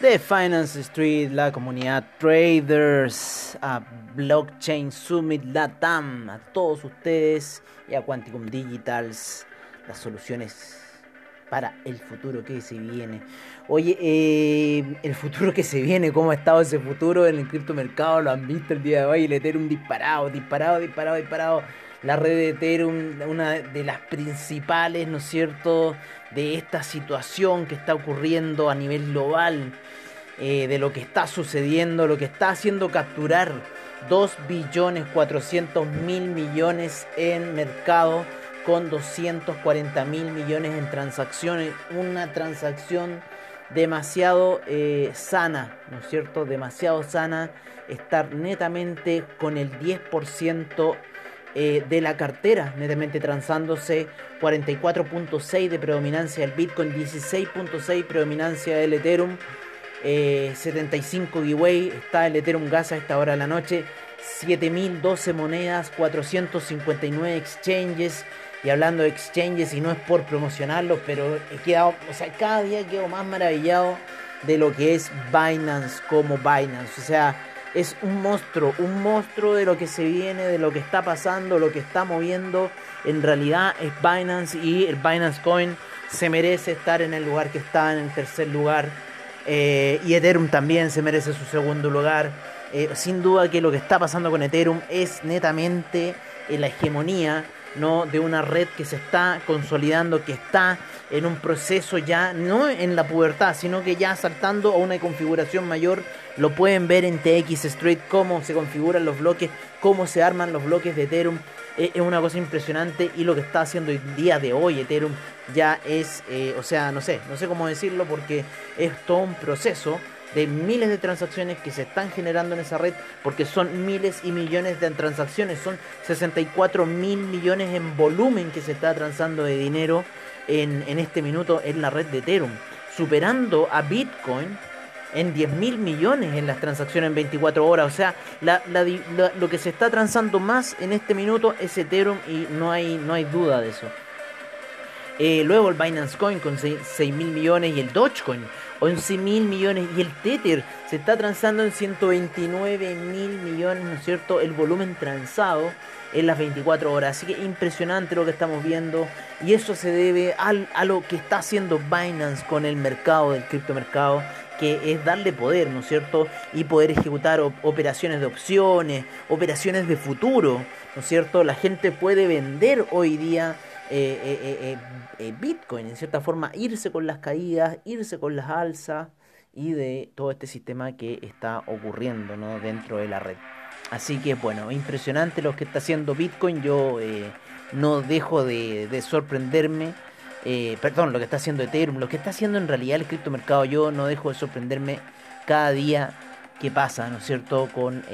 de Finance Street, la comunidad traders, a Blockchain Summit Latam, a todos ustedes y a Quanticum Digitals, las soluciones para el futuro que se viene. Oye, eh, el futuro que se viene, ¿cómo ha estado ese futuro en el criptomercado? Lo han visto el día de hoy, el Ethereum disparado, disparado, disparado, disparado. La red de Ethereum, una de las principales, ¿no es cierto?, de esta situación que está ocurriendo a nivel global, eh, de lo que está sucediendo, lo que está haciendo capturar 2 billones 400 mil millones en mercado con 240 mil millones en transacciones. Una transacción demasiado eh, sana, ¿no es cierto? Demasiado sana. Estar netamente con el 10% eh, de la cartera, netamente transándose 44.6 de predominancia del Bitcoin, 16.6 predominancia del Ethereum, 75 eh, giveaway, está el Ethereum Gas a esta hora de la noche, 7012 monedas, 459 exchanges. Y hablando de exchanges, y no es por promocionarlos, pero he quedado, o sea, cada día quedo más maravillado de lo que es Binance como Binance. O sea, es un monstruo, un monstruo de lo que se viene, de lo que está pasando, lo que está moviendo. En realidad es Binance y el Binance Coin se merece estar en el lugar que está, en el tercer lugar. Eh, y Ethereum también se merece su segundo lugar. Eh, sin duda que lo que está pasando con Ethereum es netamente la hegemonía ¿no? de una red que se está consolidando, que está en un proceso ya, no en la pubertad, sino que ya saltando a una configuración mayor. Lo pueden ver en TX Street, cómo se configuran los bloques, cómo se arman los bloques de Ethereum. Es una cosa impresionante y lo que está haciendo el día de hoy Ethereum ya es, eh, o sea, no sé, no sé cómo decirlo porque es todo un proceso de miles de transacciones que se están generando en esa red, porque son miles y millones de transacciones, son 64 mil millones en volumen que se está transando de dinero en, este minuto en la red de Ethereum, superando a Bitcoin en 10 mil millones en las transacciones en 24 horas. O sea, lo que se está transando más en este minuto es Ethereum y no hay, no hay duda de eso. Eh, luego el Binance Coin con 6 mil millones y el Dogecoin 11 mil millones y el Tether se está transando en 129 mil millones, ¿no es cierto? El volumen transado en las 24 horas. Así que impresionante lo que estamos viendo y eso se debe a lo que está haciendo Binance con el mercado del criptomercado que es darle poder, ¿no es cierto? Y poder ejecutar operaciones de opciones, operaciones de futuro, ¿no es cierto? La gente puede vender hoy día eh, eh, eh, Bitcoin, en cierta forma, irse con las caídas, irse con las alzas y de todo este sistema que está ocurriendo ¿no? dentro de la red. Así que bueno, impresionante lo que está haciendo Bitcoin. Yo no dejo de, sorprenderme. perdón, lo que está haciendo Ethereum, lo que está haciendo en realidad el criptomercado. Yo no dejo de sorprenderme cada día que pasa, ¿no es cierto?, con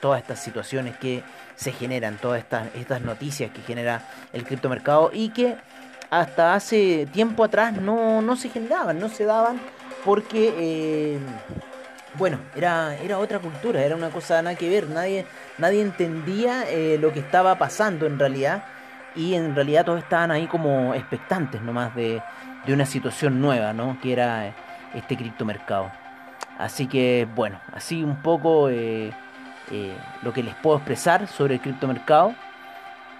todas estas situaciones que se generan todas estas, noticias que genera el criptomercado y que hasta hace tiempo atrás no, se generaban, no se daban porque, eh, bueno, era, era otra cultura, era una cosa nada que ver, nadie, nadie entendía eh, lo que estaba pasando en realidad y en realidad todos estaban ahí como expectantes nomás de, de una situación nueva, ¿no? Que era este criptomercado. Así que, bueno, así un poco... Eh, eh, lo que les puedo expresar sobre el criptomercado.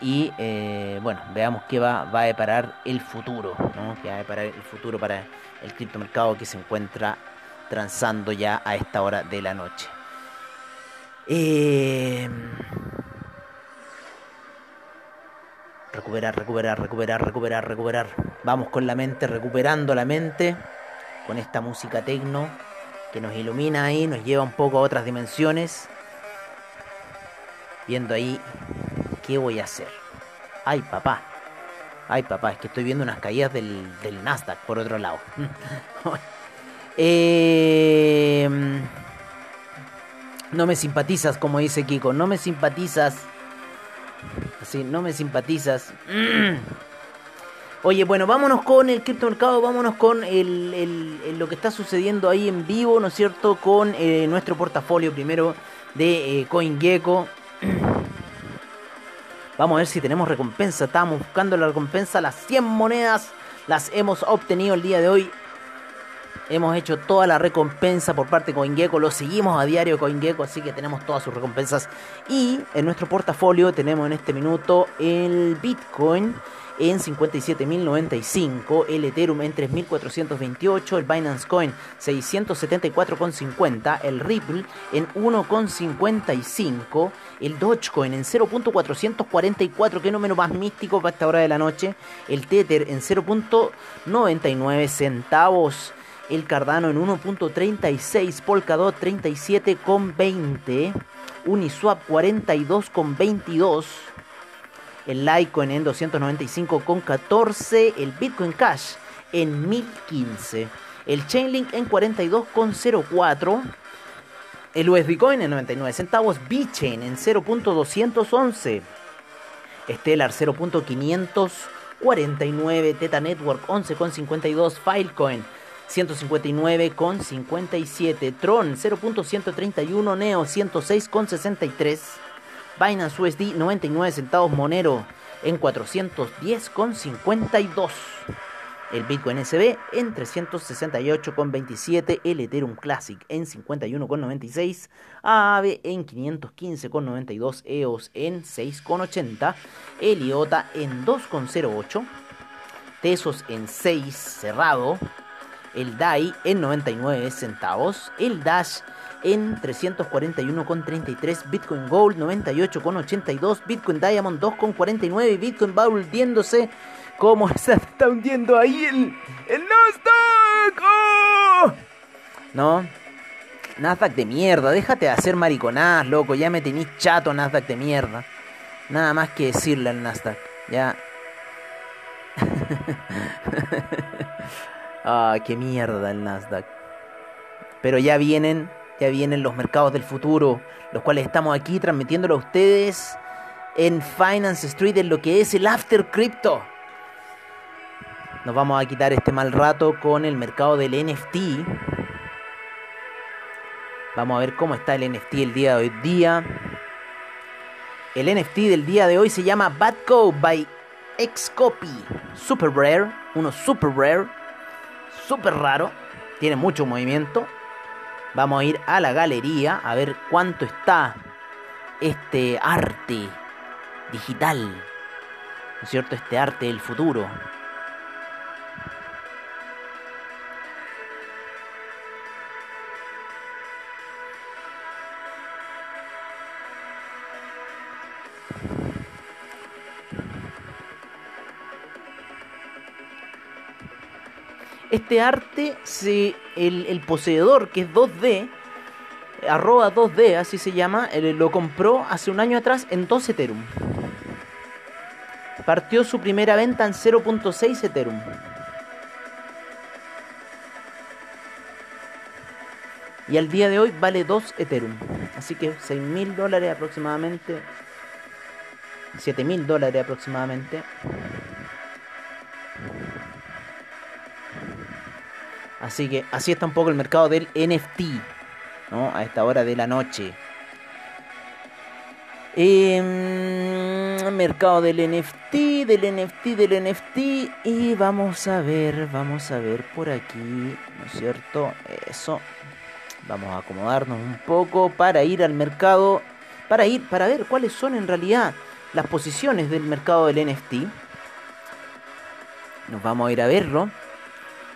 Y eh, bueno, veamos qué va, va a deparar el futuro, ¿no? va a deparar el futuro para el criptomercado que se encuentra transando ya a esta hora de la noche. Eh, recuperar, recuperar, recuperar, recuperar, recuperar. Vamos con la mente, recuperando la mente con esta música tecno que nos ilumina ahí, nos lleva un poco a otras dimensiones viendo ahí qué voy a hacer. Ay, papá. Ay, papá, es que estoy viendo unas caídas del, Nasdaq por otro lado. Em, no me simpatizas, como dice Kiko. No me simpatizas. Así, no me simpatizas. Oye, bueno, vámonos con el criptomercado, vámonos con el, lo que está sucediendo ahí en vivo, ¿no es cierto? Con eh, nuestro portafolio primero de eh, CoinGecko. Vamos a ver si tenemos recompensa. Estábamos buscando la recompensa. Las 100 monedas las hemos obtenido el día de hoy. Hemos hecho toda la recompensa por parte de CoinGecko. Lo seguimos a diario CoinGecko, así que tenemos todas sus recompensas. Y en nuestro portafolio tenemos en este minuto el Bitcoin en 57.095, el Ethereum en 3.428, el Binance Coin 674,50, el Ripple en 1,55, el Dogecoin en 0.444, que número más místico para esta hora de la noche, el Tether en 0.99 centavos, el Cardano en 1.36, Polkadot 37,20, Uniswap 42,22, el Litecoin en 295,14, el Bitcoin Cash en 1015, el Chainlink en 42,04, el USD Coin en 99 centavos, BitChain en 0.211, Stellar 0.549, Teta Network 11,52, Filecoin 159,57, Tron 0.131, Neo 106,63. Binance USD 99 centavos Monero en 410,52. El Bitcoin SB en 368,27. El Ethereum Classic en 51,96. AAVE en 515,92. EOS en 6,80. El IOTA en 2,08. Tesos en 6 cerrado. El DAI en 99 centavos. El Dash en 341,33, Bitcoin Gold 98,82, Bitcoin Diamond 2,49 Bitcoin va hundiéndose como se está hundiendo ahí el, el Nasdaq. ¡Oh! No, Nasdaq de mierda, déjate de hacer mariconás, loco, ya me tenéis chato Nasdaq de mierda. Nada más que decirle al Nasdaq, ya. ah, qué mierda el Nasdaq. Pero ya vienen ya vienen los mercados del futuro, los cuales estamos aquí transmitiéndolo a ustedes en Finance Street, en lo que es el After Crypto. Nos vamos a quitar este mal rato con el mercado del NFT. Vamos a ver cómo está el NFT el día de hoy. El NFT del día de hoy se llama Bad Code by Xcopy. Super rare, uno super rare, super raro, tiene mucho movimiento. Vamos a ir a la galería a ver cuánto está este arte digital, ¿no es cierto? Este arte del futuro. Este arte, se, el, poseedor, que es 2D, arroba 2D, así se llama, lo compró hace un año atrás en 2 Ethereum. Partió su primera venta en 0.6 Ethereum. Y al día de hoy vale 2 Ethereum. Así que 6 mil dólares aproximadamente. 7 mil dólares aproximadamente. Así que así está un poco el mercado del NFT, ¿no? A esta hora de la noche. Em, mercado del NFT, del NFT, del NFT. Y vamos a ver, vamos a ver por aquí, ¿no es cierto? Eso. Vamos a acomodarnos un poco para ir al mercado, para ir, para ver cuáles son en realidad las posiciones del mercado del NFT. Nos vamos a ir a verlo.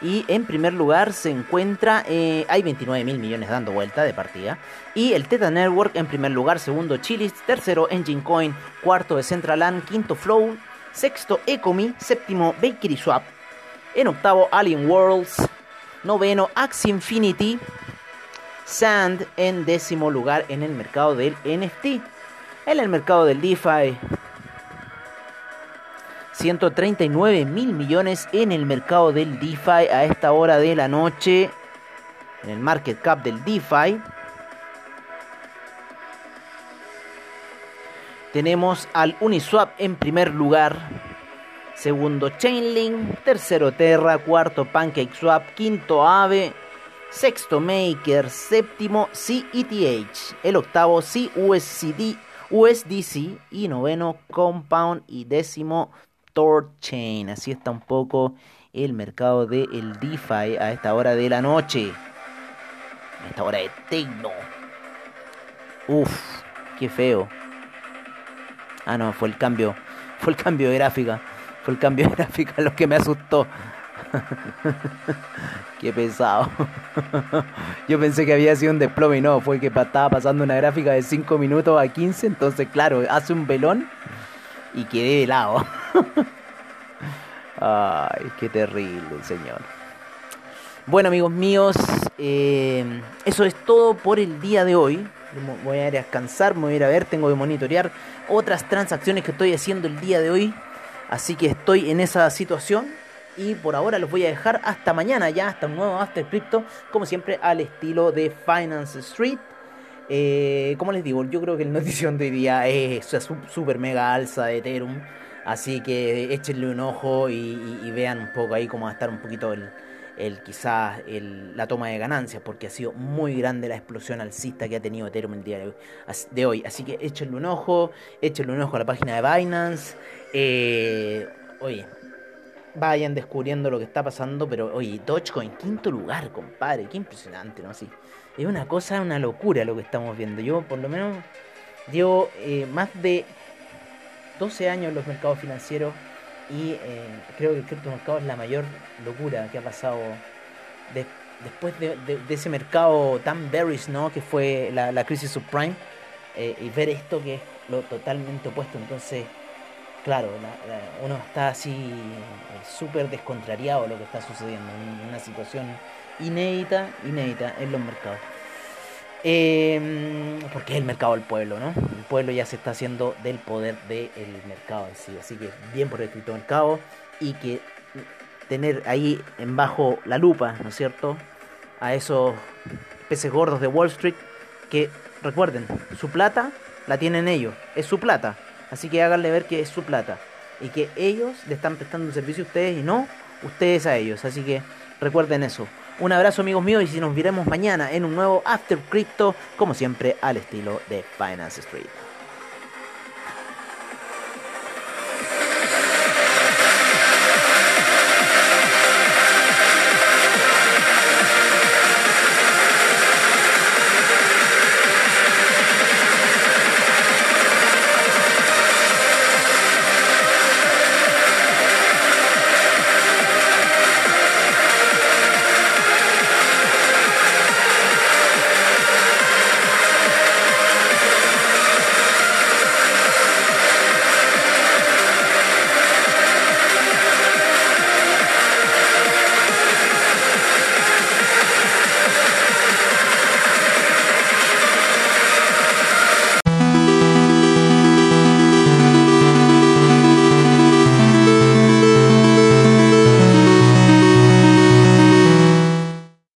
Y en primer lugar se encuentra, eh, hay 29 mil millones dando vuelta de partida. Y el Teta Network en primer lugar, segundo Chilis, tercero Engine Coin, cuarto Decentraland, quinto Flow, sexto Ecomi, séptimo Bakery Swap, en octavo Alien Worlds, noveno Axie Infinity, Sand en décimo lugar en el mercado del NFT. En el mercado del DeFi 139 mil millones en el mercado del DeFi a esta hora de la noche. En el market cap del DeFi. Tenemos al Uniswap en primer lugar. Segundo Chainlink. Tercero Terra. Cuarto PancakeSwap. Quinto Ave. Sexto Maker. Séptimo CETH. El octavo CUSD. USDC y noveno Compound y décimo Chain. Así está un poco el mercado del DeFi a esta hora de la noche. A esta hora de Tecno. Uf, qué feo. Ah, no, fue el cambio. Fue el cambio de gráfica. Fue el cambio de gráfica lo que me asustó. Qué pesado. Yo pensé que había sido un desplome y no, fue que estaba pasando una gráfica de 5 minutos a 15, entonces claro, hace un velón y quedé de lado. Ay, qué terrible, señor. Bueno, amigos míos, eh, eso es todo por el día de hoy. Voy a ir a descansar, me voy a ir a ver, tengo que monitorear otras transacciones que estoy haciendo el día de hoy. Así que estoy en esa situación. Y por ahora los voy a dejar hasta mañana ya, hasta un nuevo After Crypto, como siempre al estilo de Finance Street. Eh, como les digo, yo creo que el notición de hoy día es super mega alza de Ethereum. Así que échenle un ojo y, vean un poco ahí cómo va a estar un poquito el, el quizás la toma de ganancias, porque ha sido muy grande la explosión alcista que ha tenido Ethereum el día de hoy. Así que échenle un ojo, échenle un ojo a la página de Binance. Eh, oye, vayan descubriendo lo que está pasando, pero oye, Dogecoin, quinto lugar, compadre, qué impresionante, ¿no? Sí, es una cosa, una locura lo que estamos viendo. Yo, por lo menos, llevo eh, más de 12 años en los mercados financieros y eh, creo que el criptomercado es la mayor locura que ha pasado después de, ese mercado tan bearish, ¿no? Que fue la, crisis subprime. Eh, y ver esto que es lo totalmente opuesto. Entonces, claro, uno está así eh, súper descontrariado lo que está sucediendo. Una situación inédita, inédita en los mercados. Em, porque es el mercado del pueblo, ¿no? El pueblo ya se está haciendo del poder del mercado en sí. Así que bien por el criptomercado y que tener ahí en bajo la lupa, ¿no es cierto? A esos peces gordos de Wall Street que recuerden, su plata la tienen ellos, es su plata. Así que háganle ver que es su plata y que ellos le están prestando un servicio a ustedes y no ustedes a ellos. Así que recuerden eso. Un abrazo amigos míos y si nos veremos mañana en un nuevo After Crypto, como siempre al estilo de Finance Street.